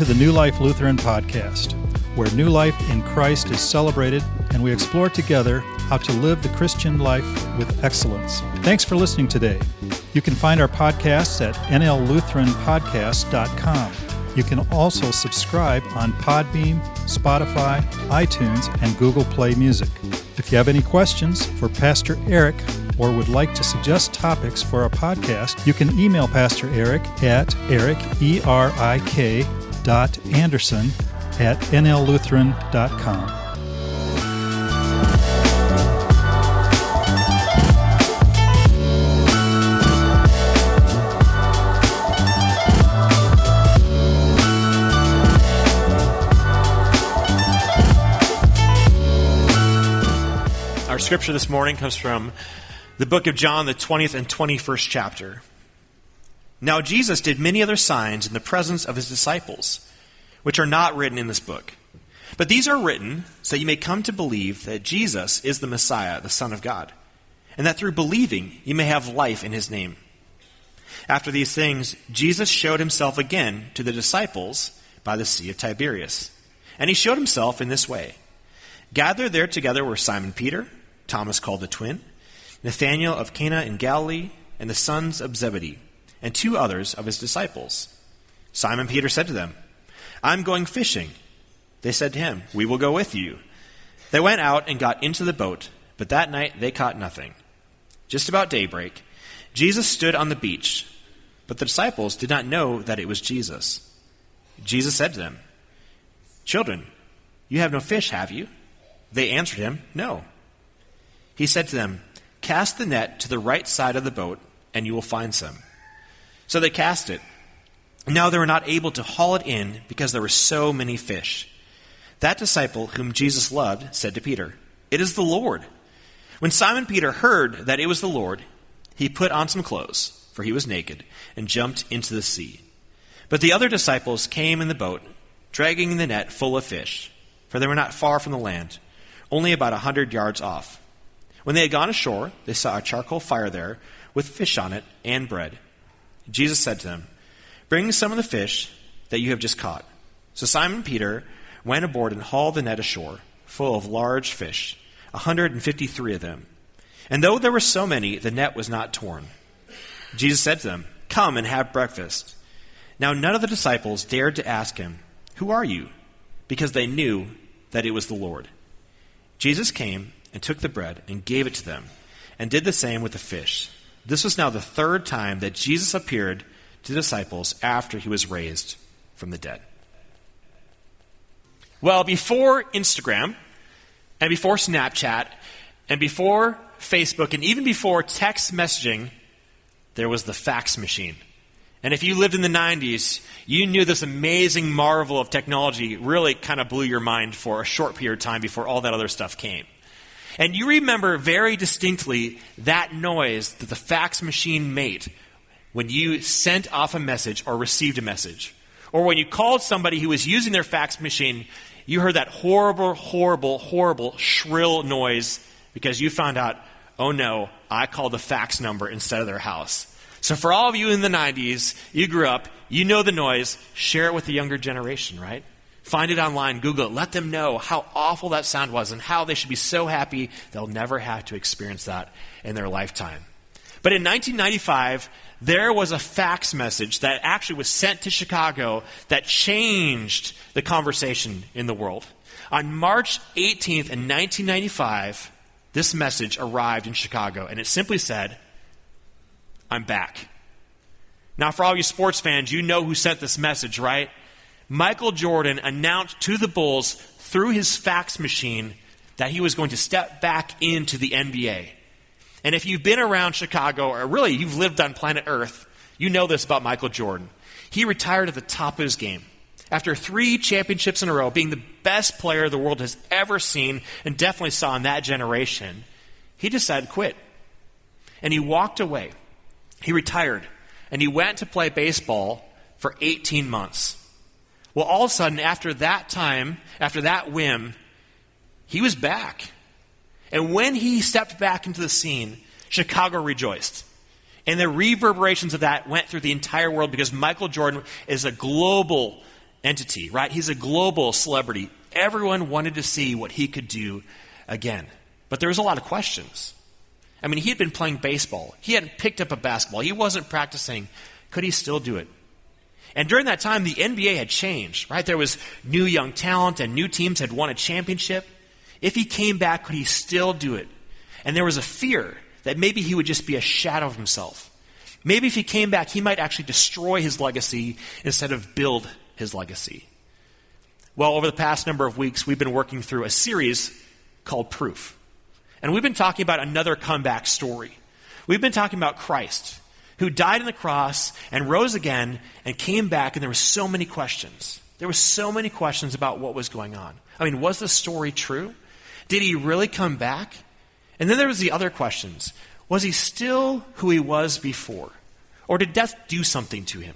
To the New Life Lutheran Podcast, where new life in Christ is celebrated and we explore together how to live the Christian life with excellence. Thanks for listening today. You can find our podcasts at nllutheranpodcast.com. You can also subscribe on Podbean, Spotify, iTunes, and Google Play Music. If you have any questions for Pastor Erik or would like to suggest topics for our podcast, you can email Pastor Erik at eric, E-R-I-K, Anderson at nllutheran.com. Our scripture this morning comes from the book of John, the 20th and 21st chapter. Now, Jesus did many other signs in the presence of his disciples, which are not written in this book. But these are written so that you may come to believe that Jesus is the Messiah, the Son of God, and that through believing you may have life in his name. After these things, Jesus showed himself again to the disciples by the Sea of Tiberias. And he showed himself in this way. Gathered there together were Simon Peter, Thomas called the twin, Nathanael of Cana in Galilee, and the sons of Zebedee, and two others of his disciples. Simon Peter said to them, I'm going fishing. They said to him, We will go with you. They went out and got into the boat, but that night they caught nothing. Just about daybreak, Jesus stood on the beach, but the disciples did not know that it was Jesus. Jesus said to them, Children, you have no fish, have you? They answered him, No. He said to them, Cast the net to the right side of the boat, and you will find some. So they cast it. Now they were not able to haul it in because there were so many fish. That disciple whom Jesus loved said to Peter, It is the Lord. When Simon Peter heard that it was the Lord, he put on some clothes, for he was naked, and jumped into the sea. But the other disciples came in the boat, dragging the net full of fish, for they were not far from the land, only about a hundred yards off. When they had gone ashore, they saw a charcoal fire there with fish on it and bread. Jesus said to them, Bring some of the fish that you have just caught. So Simon Peter went aboard and hauled the net ashore, full of large fish, a 153 of them. And though there were so many, the net was not torn. Jesus said to them, Come and have breakfast. Now none of the disciples dared to ask him, Who are you? Because they knew that it was the Lord. Jesus came and took the bread and gave it to them, and did the same with the fish. This was now the third time that Jesus appeared to the disciples after he was raised from the dead. Well, before Instagram, and before Snapchat, and before Facebook, and even before text messaging, there was the fax machine. And if you lived in the 90s, you knew this amazing marvel of technology really kind of blew your mind for a short period of time before all that other stuff came. And you remember very distinctly that noise that the fax machine made when you sent off a message or received a message. Or when you called somebody who was using their fax machine, you heard that horrible, horrible, horrible, shrill noise because you found out, oh no, I called the fax number instead of their house. So, for all of you in the 90s, you grew up, you know the noise, share it with the younger generation, right? Find it online, Google it, let them know how awful that sound was and how they should be so happy they'll never have to experience that in their lifetime. But in 1995, there was a fax message that actually was sent to Chicago that changed the conversation in the world. On March 18th in 1995, this message arrived in Chicago, and it simply said, I'm back. Now, for all you sports fans, you know who sent this message, right? Michael Jordan announced to the Bulls through his fax machine that he was going to step back into the NBA. And if you've been around Chicago, or really you've lived on planet Earth, you know this about Michael Jordan. He retired at the top of his game. After three championships in a row, being the best player the world has ever seen, and definitely saw in that generation, he decided to quit. And he walked away. He retired and he went to play baseball for 18 months. Well, all of a sudden, after that time, after that whim, he was back. And when he stepped back into the scene, Chicago rejoiced. And the reverberations of that went through the entire world because Michael Jordan is a global entity, right? He's a global celebrity. Everyone wanted to see what he could do again. But there was a lot of questions. I mean, he had been playing baseball. He hadn't picked up a basketball. He wasn't practicing. Could he still do it? And during that time, the NBA had changed, right? There was new young talent and new teams had won a championship. If he came back, could he still do it? And there was a fear that maybe he would just be a shadow of himself. Maybe if he came back, he might actually destroy his legacy instead of build his legacy. Well, over the past number of weeks, we've been working through a series called Proof. And we've been talking about another comeback story. We've been talking about Christ, who died on the cross and rose again and came back, and there were so many questions. There were so many questions about what was going on. I mean, was the story true? Did he really come back? And then there was the other questions. Was he still who he was before? Or did death do something to him?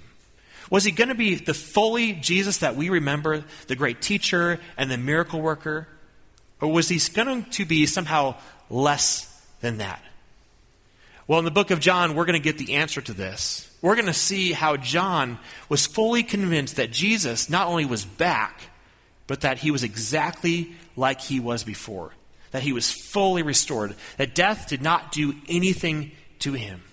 Was he going to be the fully Jesus that we remember, the great teacher and the miracle worker? Or was he going to be somehow less than that? Well, in the book of John, we're going to get the answer to this. We're going to see how John was fully convinced that Jesus not only was back, but that he was exactly like he was before, that he was fully restored, that death did not do anything to him.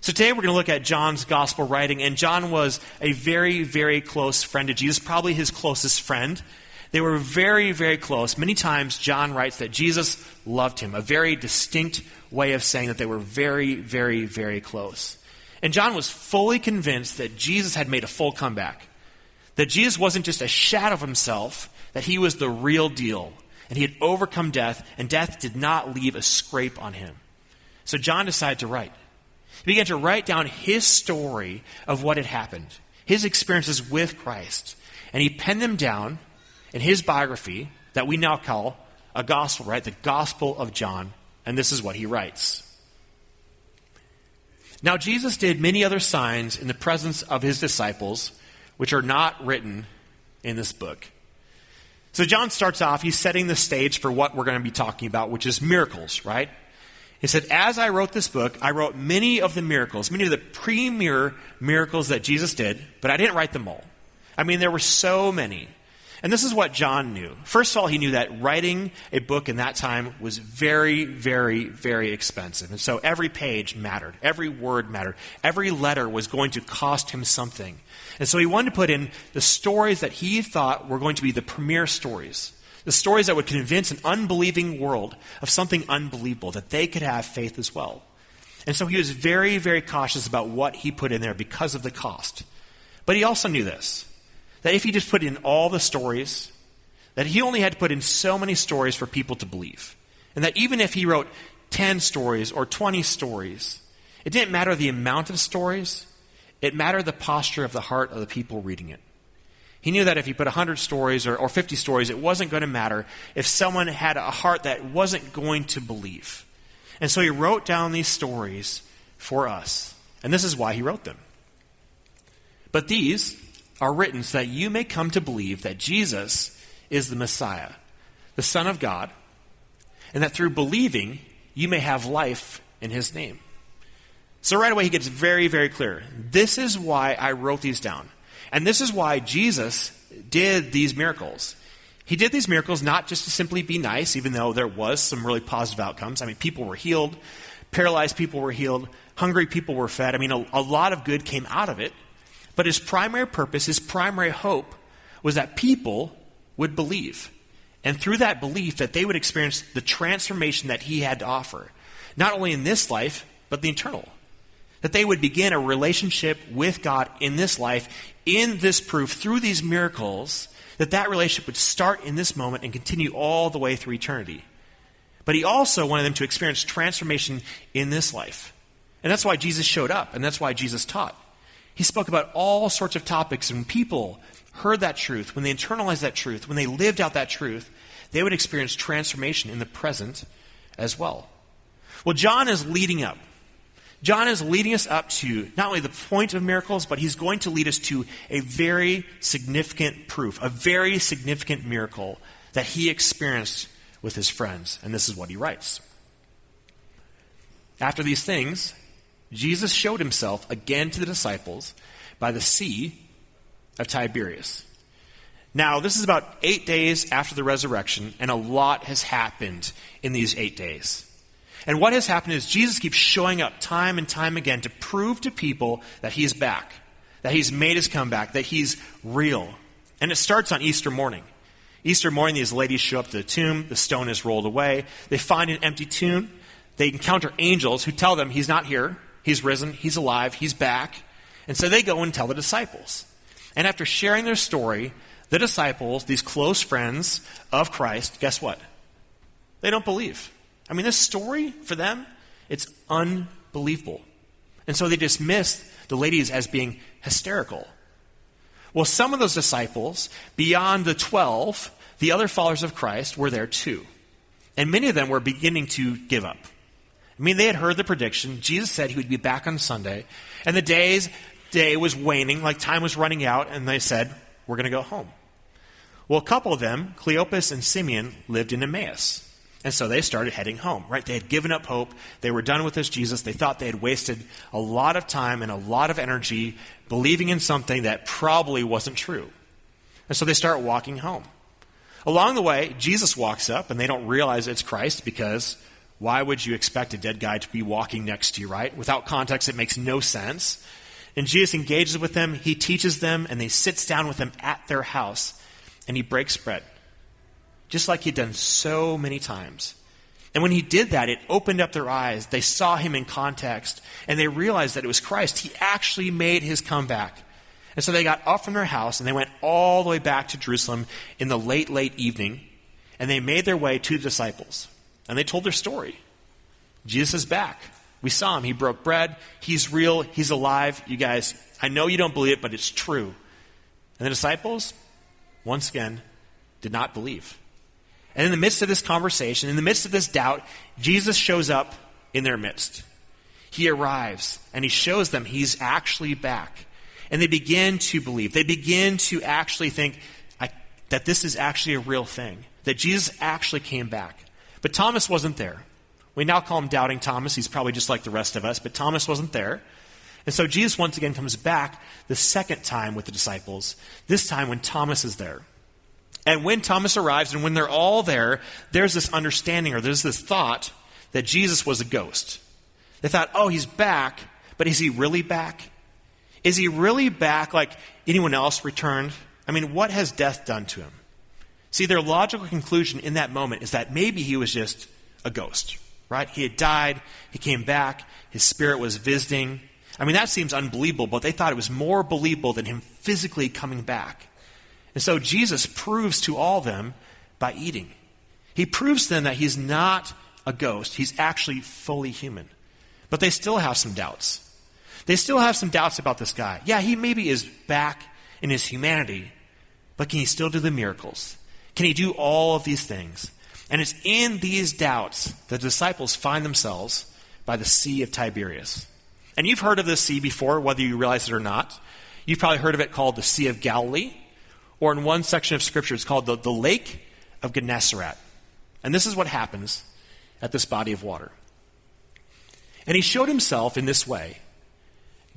So today we're going to look at John's gospel writing, and John was a very, very close friend to Jesus, probably his closest friend. They were very, very close. Many times, John writes that Jesus loved him, a very distinct way of saying that they were very, very, very close. And John was fully convinced that Jesus had made a full comeback, that Jesus wasn't just a shadow of himself, that he was the real deal, and he had overcome death, and death did not leave a scrape on him. So John decided to write. He began to write down his story of what had happened, his experiences with Christ, and he penned them down in his biography that we now call a gospel, right? The Gospel of John. And this is what he writes. Now, Jesus did many other signs in the presence of his disciples, which are not written in this book. So, John starts off, he's setting the stage for what we're going to be talking about, which is miracles, right? He said, As I wrote this book, I wrote many of the miracles, many of the premier miracles that Jesus did, but I didn't write them all. I mean, there were so many. And this is what John knew. First of all, he knew that writing a book in that time was very, very, very expensive. And so every page mattered. Every word mattered. Every letter was going to cost him something. And so he wanted to put in the stories that he thought were going to be the premier stories. The stories that would convince an unbelieving world of something unbelievable, that they could have faith as well. And so he was very, very cautious about what he put in there because of the cost. But he also knew this that if he just put in all the stories, that he only had to put in so many stories for people to believe. And that even if he wrote 10 stories or 20 stories, it didn't matter the amount of stories, it mattered the posture of the heart of the people reading it. He knew that if he put 100 stories or, or 50 stories, it wasn't going to matter if someone had a heart that wasn't going to believe. And so he wrote down these stories for us. And this is why he wrote them. But these, are written so that you may come to believe that Jesus is the Messiah, the Son of God, and that through believing you may have life in his name. So, right away, he gets very, very clear. This is why I wrote these down. And this is why Jesus did these miracles. He did these miracles not just to simply be nice, even though there was some really positive outcomes. I mean, people were healed, paralyzed people were healed, hungry people were fed. I mean, a, a lot of good came out of it. But his primary purpose, his primary hope, was that people would believe. And through that belief, that they would experience the transformation that he had to offer. Not only in this life, but the eternal. That they would begin a relationship with God in this life, in this proof, through these miracles, that that relationship would start in this moment and continue all the way through eternity. But he also wanted them to experience transformation in this life. And that's why Jesus showed up, and that's why Jesus taught. He spoke about all sorts of topics, and people heard that truth, when they internalized that truth, when they lived out that truth, they would experience transformation in the present as well. Well, John is leading up. John is leading us up to not only the point of miracles, but he's going to lead us to a very significant proof, a very significant miracle that he experienced with his friends. And this is what he writes. After these things, Jesus showed himself again to the disciples by the Sea of Tiberias. Now, this is about eight days after the resurrection, and a lot has happened in these eight days. And what has happened is Jesus keeps showing up time and time again to prove to people that he's back, that he's made his comeback, that he's real. And it starts on Easter morning. Easter morning, these ladies show up to the tomb. The stone is rolled away. They find an empty tomb. They encounter angels who tell them he's not here, he's risen, he's alive, he's back. And so they go and tell the disciples. And after sharing their story, the disciples, these close friends of Christ, guess what? They don't believe. I mean, this story for them, it's unbelievable. And so they dismiss the ladies as being hysterical. Well, some of those disciples, beyond the 12, the other followers of Christ, were there too. And many of them were beginning to give up. I mean, they had heard the prediction. Jesus said he would be back on Sunday. And the day's day was waning, like time was running out, and they said, We're going to go home. Well, a couple of them, Cleopas and Simeon, lived in Emmaus. And so they started heading home, right? They had given up hope. They were done with this Jesus. They thought they had wasted a lot of time and a lot of energy believing in something that probably wasn't true. And so they start walking home. Along the way, Jesus walks up, and they don't realize it's Christ because why would you expect a dead guy to be walking next to you, right? Without context, it makes no sense. And Jesus engages with them, he teaches them, and he sits down with them at their house and he breaks bread, just like he'd done so many times. And when he did that, it opened up their eyes. They saw him in context, and they realized that it was Christ. He actually made his comeback. And so they got up from their house, and they went all the way back to Jerusalem in the late, late evening, and they made their way to the disciples. And they told their story. Jesus is back. We saw him. He broke bread. He's real. He's alive. You guys, I know you don't believe it, but it's true. And the disciples, once again, did not believe. And in the midst of this conversation, in the midst of this doubt, Jesus shows up in their midst. He arrives and he shows them he's actually back. And they begin to believe. They begin to actually think that this is actually a real thing, that Jesus actually came back. But Thomas wasn't there. We now call him Doubting Thomas. He's probably just like the rest of us, but Thomas wasn't there. And so Jesus once again comes back the second time with the disciples, this time when Thomas is there. And when Thomas arrives and when they're all there, there's this understanding or there's this thought that Jesus was a ghost. They thought, oh, he's back, but is he really back? Is he really back like anyone else returned? I mean, what has death done to him? See, their logical conclusion in that moment is that maybe he was just a ghost, right? He had died, he came back, his spirit was visiting, I mean, that seems unbelievable, but they thought it was more believable than him physically coming back. And so Jesus proves to all them by eating. He proves to them that he's not a ghost, he's actually fully human. But they still have some doubts. They still have some doubts about this guy. Yeah, he maybe is back in his humanity, but can he still do the miracles? Can he do all of these things? And it's in these doubts that the disciples find themselves by the Sea of Tiberias. And you've heard of this sea before, whether you realize it or not. You've probably heard of it called the Sea of Galilee, or in one section of Scripture, it's called the, the Lake of Gennesaret. And this is what happens at this body of water. And he showed himself in this way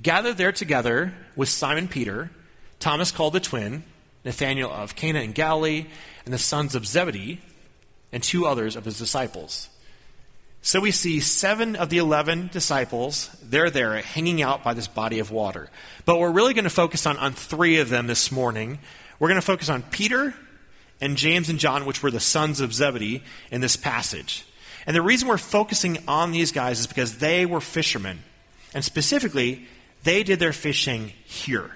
gathered there together with Simon Peter, Thomas called the twin, Nathanael of Cana in Galilee, and the sons of Zebedee, and two others of his disciples. So we see seven of the eleven disciples, they're there hanging out by this body of water. But we're really going to focus on, on three of them this morning. We're going to focus on Peter and James and John, which were the sons of Zebedee in this passage. And the reason we're focusing on these guys is because they were fishermen. And specifically, they did their fishing here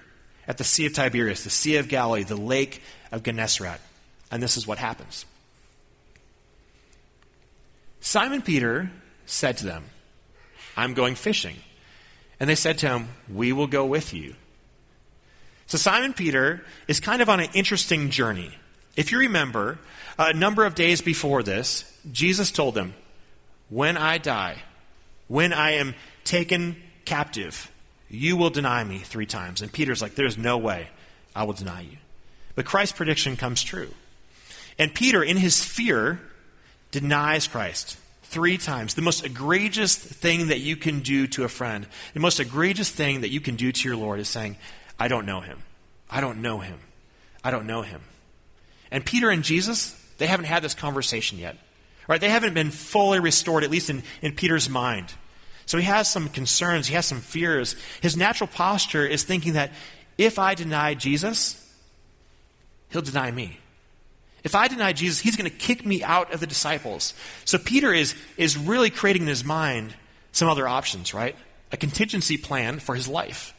at the Sea of Tiberias, the Sea of Galilee, the Lake of Gennesaret. And this is what happens. Simon Peter said to them, I'm going fishing. And they said to him, We will go with you. So Simon Peter is kind of on an interesting journey. If you remember, a number of days before this, Jesus told them, When I die, when I am taken captive, you will deny me three times. And Peter's like, There's no way I will deny you. But Christ's prediction comes true. And Peter, in his fear, denies Christ three times. The most egregious thing that you can do to a friend, the most egregious thing that you can do to your Lord is saying, I don't know him. I don't know him. I don't know him. And Peter and Jesus, they haven't had this conversation yet. Right? They haven't been fully restored, at least in, in Peter's mind. So he has some concerns, he has some fears. His natural posture is thinking that if I deny Jesus, he'll deny me. If I deny Jesus, he's going to kick me out of the disciples. So Peter is, is really creating in his mind some other options, right? A contingency plan for his life.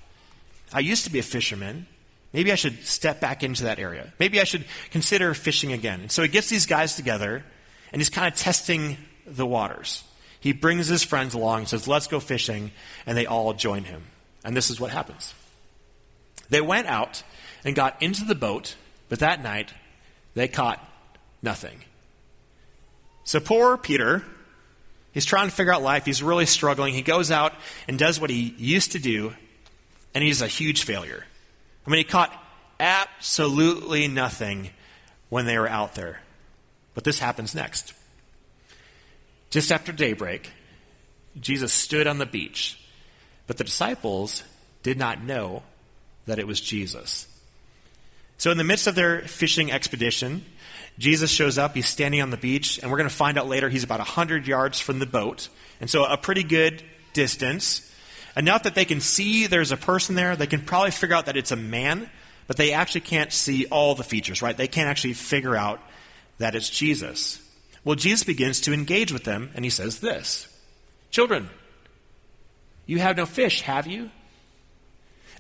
I used to be a fisherman. Maybe I should step back into that area. Maybe I should consider fishing again. And so he gets these guys together and he's kind of testing the waters. He brings his friends along and says, Let's go fishing. And they all join him. And this is what happens. They went out and got into the boat, but that night they caught nothing. So poor Peter, he's trying to figure out life. He's really struggling. He goes out and does what he used to do, and he's a huge failure. I mean, he caught absolutely nothing when they were out there. But this happens next. Just after daybreak, Jesus stood on the beach, but the disciples did not know that it was Jesus. So, in the midst of their fishing expedition, Jesus shows up. He's standing on the beach, and we're going to find out later he's about 100 yards from the boat. And so, a pretty good distance. Enough that they can see there's a person there. They can probably figure out that it's a man, but they actually can't see all the features, right? They can't actually figure out that it's Jesus. Well, Jesus begins to engage with them, and he says this Children, you have no fish, have you?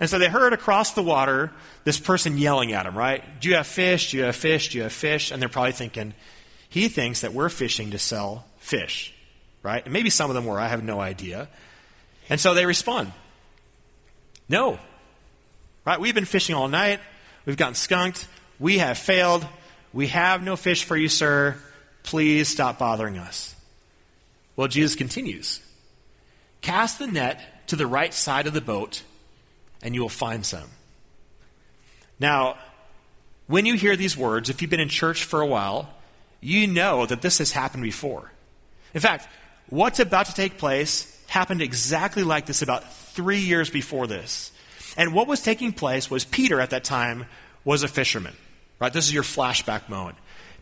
And so they heard across the water this person yelling at them, right? Do you have fish? Do you have fish? Do you have fish? And they're probably thinking, he thinks that we're fishing to sell fish, right? And maybe some of them were, I have no idea. And so they respond, no. Right? We've been fishing all night. We've gotten skunked. We have failed. We have no fish for you, sir. Please stop bothering us. Well, Jesus continues Cast the net to the right side of the boat, and you will find some. Now, when you hear these words, if you've been in church for a while, you know that this has happened before. In fact, what's about to take place happened exactly like this about three years before this. And what was taking place was Peter at that time was a fisherman. Right? This is your flashback moment.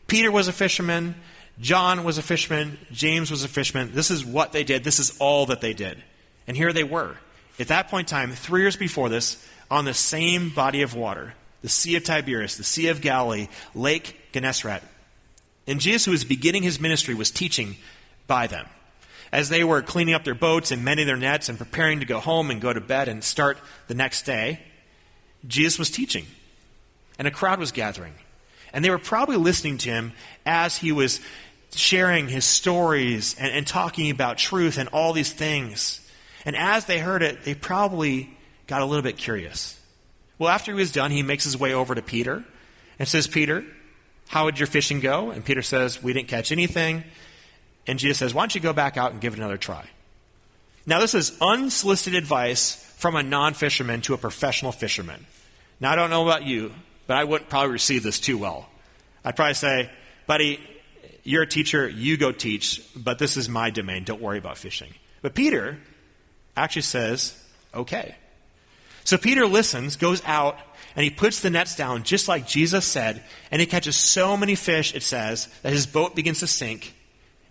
Peter was a fisherman. John was a fisherman. James was a fisherman. This is what they did. This is all that they did. And here they were. At that point in time, three years before this, on the same body of water, the Sea of Tiberias, the Sea of Galilee, Lake Gennesaret. And Jesus, who was beginning his ministry, was teaching by them. As they were cleaning up their boats and mending their nets and preparing to go home and go to bed and start the next day, Jesus was teaching. And a crowd was gathering. And they were probably listening to him as he was sharing his stories and, and talking about truth and all these things. And as they heard it, they probably got a little bit curious. Well, after he was done, he makes his way over to Peter and says, Peter, how did your fishing go? And Peter says, We didn't catch anything. And Jesus says, Why don't you go back out and give it another try? Now, this is unsolicited advice from a non fisherman to a professional fisherman. Now, I don't know about you, but I wouldn't probably receive this too well. I'd probably say, buddy, you're a teacher, you go teach, but this is my domain. Don't worry about fishing. But Peter actually says, okay. So Peter listens, goes out, and he puts the nets down just like Jesus said, and he catches so many fish, it says, that his boat begins to sink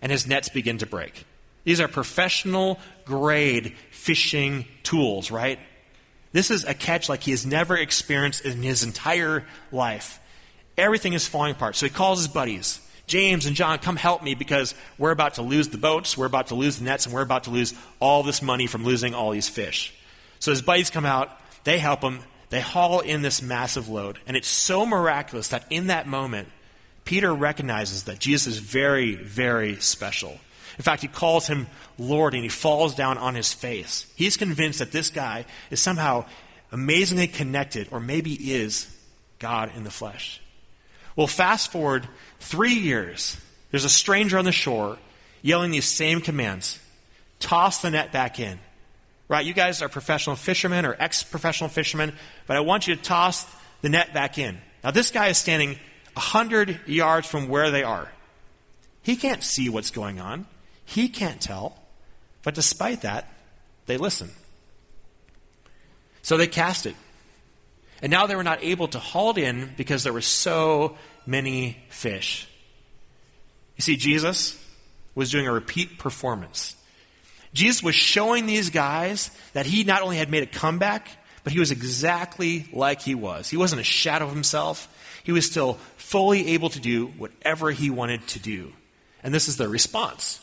and his nets begin to break. These are professional grade fishing tools, right? This is a catch like he has never experienced in his entire life. Everything is falling apart. So he calls his buddies, James and John, come help me because we're about to lose the boats, we're about to lose the nets, and we're about to lose all this money from losing all these fish. So his buddies come out, they help him, they haul in this massive load. And it's so miraculous that in that moment, Peter recognizes that Jesus is very, very special. In fact, he calls him Lord and he falls down on his face. He's convinced that this guy is somehow amazingly connected, or maybe is God in the flesh. Well, fast forward three years. There's a stranger on the shore yelling these same commands toss the net back in. Right? You guys are professional fishermen or ex professional fishermen, but I want you to toss the net back in. Now, this guy is standing 100 yards from where they are. He can't see what's going on. He can't tell. But despite that, they listen. So they cast it. And now they were not able to haul it in because there were so many fish. You see, Jesus was doing a repeat performance. Jesus was showing these guys that he not only had made a comeback, but he was exactly like he was. He wasn't a shadow of himself. He was still fully able to do whatever he wanted to do. And this is the response.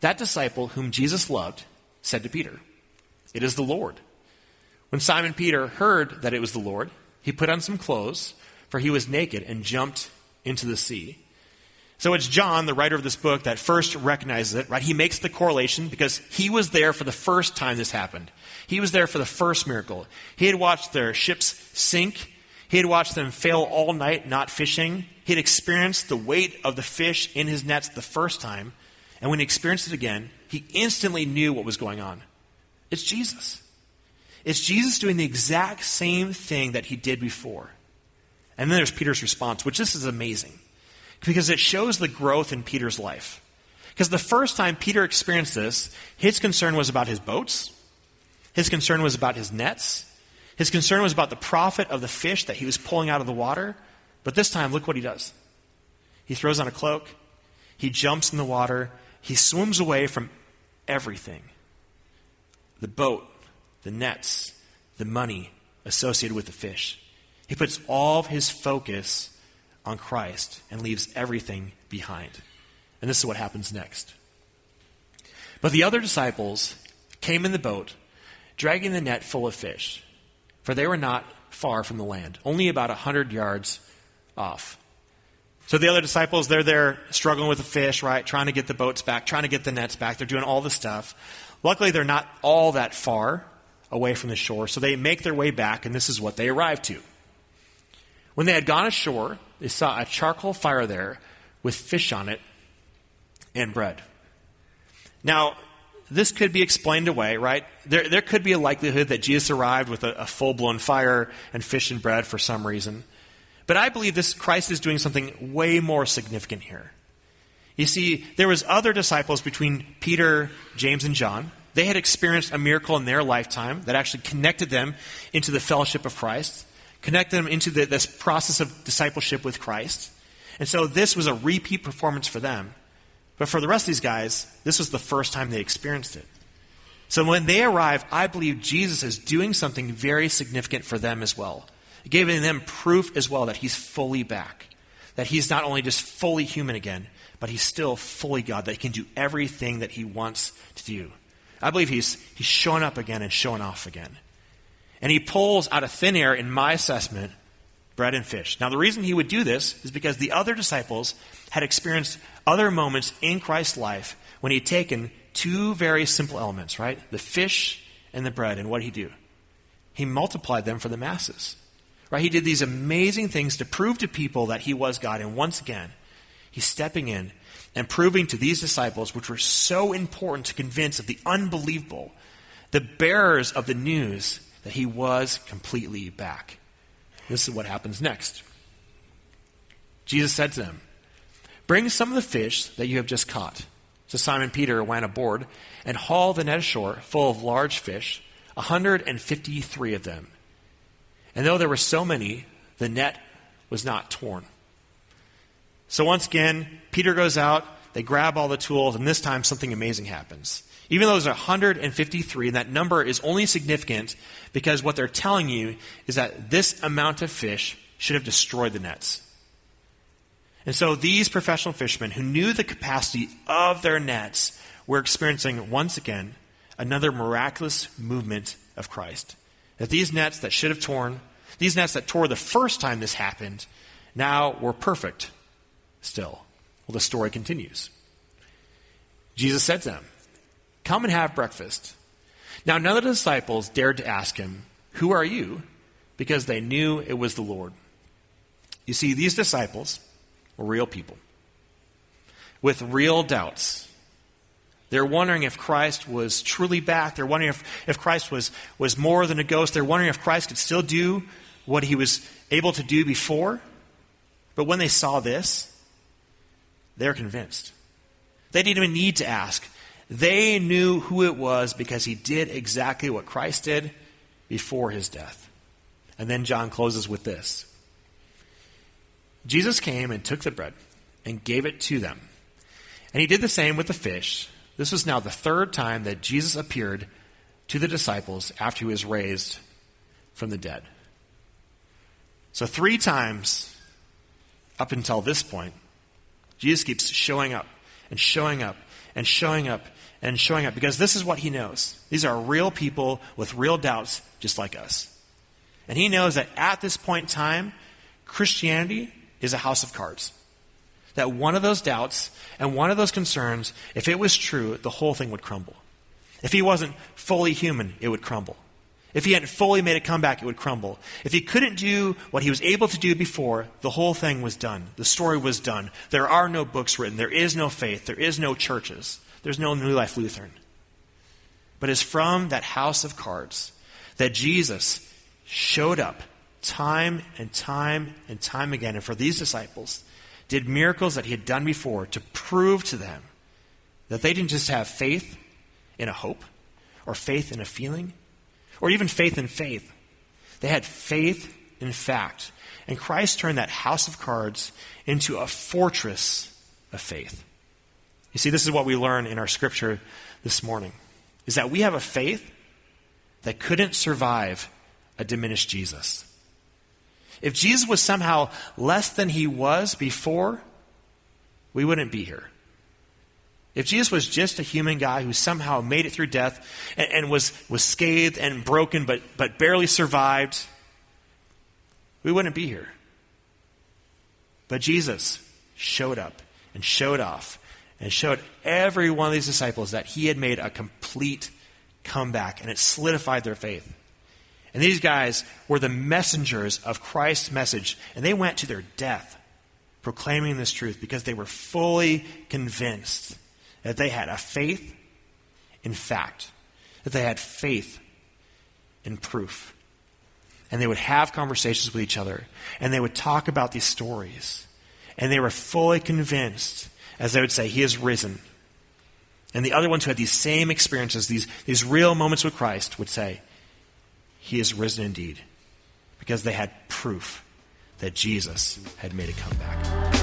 That disciple whom Jesus loved said to Peter, It is the Lord. When Simon Peter heard that it was the Lord, he put on some clothes, for he was naked, and jumped into the sea. So it's John, the writer of this book, that first recognizes it, right? He makes the correlation because he was there for the first time this happened. He was there for the first miracle. He had watched their ships sink. He had watched them fail all night not fishing. He had experienced the weight of the fish in his nets the first time. And when he experienced it again, he instantly knew what was going on. It's Jesus. It's Jesus doing the exact same thing that he did before. And then there's Peter's response, which this is amazing because it shows the growth in Peter's life. Because the first time Peter experienced this, his concern was about his boats, his concern was about his nets, his concern was about the profit of the fish that he was pulling out of the water. But this time, look what he does. He throws on a cloak, he jumps in the water, he swims away from everything the boat, the nets, the money associated with the fish. He puts all of his focus on Christ and leaves everything behind. And this is what happens next. But the other disciples came in the boat, dragging the net full of fish, for they were not far from the land, only about a hundred yards off. So the other disciples, they're there struggling with the fish, right? Trying to get the boats back, trying to get the nets back. They're doing all the stuff. Luckily, they're not all that far away from the shore, so they make their way back, and this is what they arrive to. When they had gone ashore, they saw a charcoal fire there with fish on it and bread. Now, this could be explained away, right? There, there could be a likelihood that Jesus arrived with a, a full blown fire and fish and bread for some reason. But I believe this Christ is doing something way more significant here. You see, there was other disciples between Peter, James, and John. They had experienced a miracle in their lifetime that actually connected them into the fellowship of Christ connected them into the, this process of discipleship with Christ. And so this was a repeat performance for them. But for the rest of these guys, this was the first time they experienced it. So when they arrive, I believe Jesus is doing something very significant for them as well. Giving them proof as well that he's fully back. That he's not only just fully human again, but he's still fully God, that he can do everything that he wants to do. I believe he's, he's showing up again and showing off again. And he pulls out of thin air, in my assessment, bread and fish. Now, the reason he would do this is because the other disciples had experienced other moments in Christ's life when he had taken two very simple elements, right? The fish and the bread. And what did he do? He multiplied them for the masses. Right? He did these amazing things to prove to people that he was God. And once again, he's stepping in and proving to these disciples, which were so important to convince of the unbelievable, the bearers of the news, that he was completely back. This is what happens next. Jesus said to them, Bring some of the fish that you have just caught. So Simon Peter went aboard and hauled the net ashore full of large fish, a 153 of them. And though there were so many, the net was not torn. So once again, Peter goes out, they grab all the tools, and this time something amazing happens. Even though there's 153, and that number is only significant because what they're telling you is that this amount of fish should have destroyed the nets. And so these professional fishermen who knew the capacity of their nets were experiencing once again another miraculous movement of Christ. That these nets that should have torn, these nets that tore the first time this happened, now were perfect still. Well, the story continues. Jesus said to them, Come and have breakfast. Now, none of the disciples dared to ask him, Who are you? because they knew it was the Lord. You see, these disciples were real people with real doubts. They're wondering if Christ was truly back. They're wondering if, if Christ was, was more than a ghost. They're wondering if Christ could still do what he was able to do before. But when they saw this, they're convinced. They didn't even need to ask. They knew who it was because he did exactly what Christ did before his death. And then John closes with this Jesus came and took the bread and gave it to them. And he did the same with the fish. This was now the third time that Jesus appeared to the disciples after he was raised from the dead. So, three times up until this point, Jesus keeps showing up and showing up and showing up and showing up because this is what he knows. These are real people with real doubts, just like us. And he knows that at this point in time, Christianity is a house of cards. That one of those doubts and one of those concerns, if it was true, the whole thing would crumble. If he wasn't fully human, it would crumble. If he hadn't fully made a comeback, it would crumble. If he couldn't do what he was able to do before, the whole thing was done. The story was done. There are no books written. There is no faith. There is no churches. There's no New Life Lutheran. But it's from that house of cards that Jesus showed up time and time and time again. And for these disciples, did miracles that he had done before to prove to them that they didn't just have faith in a hope or faith in a feeling or even faith in faith. They had faith in fact. And Christ turned that house of cards into a fortress of faith. You see, this is what we learn in our scripture this morning is that we have a faith that couldn't survive a diminished Jesus. If Jesus was somehow less than he was before, we wouldn't be here. If Jesus was just a human guy who somehow made it through death and, and, was, was scathed and broken but, but barely survived, we wouldn't be here. But Jesus showed up and showed off and showed every one of these disciples that he had made a complete comeback and it solidified their faith. And these guys were the messengers of Christ's message, and they went to their death proclaiming this truth because they were fully convinced that they had a faith in fact, that they had faith in proof. And they would have conversations with each other, and they would talk about these stories. And they were fully convinced, as they would say, He is risen. And the other ones who had these same experiences, these, these real moments with Christ, would say, he is risen indeed. Because they had proof that Jesus had made a comeback.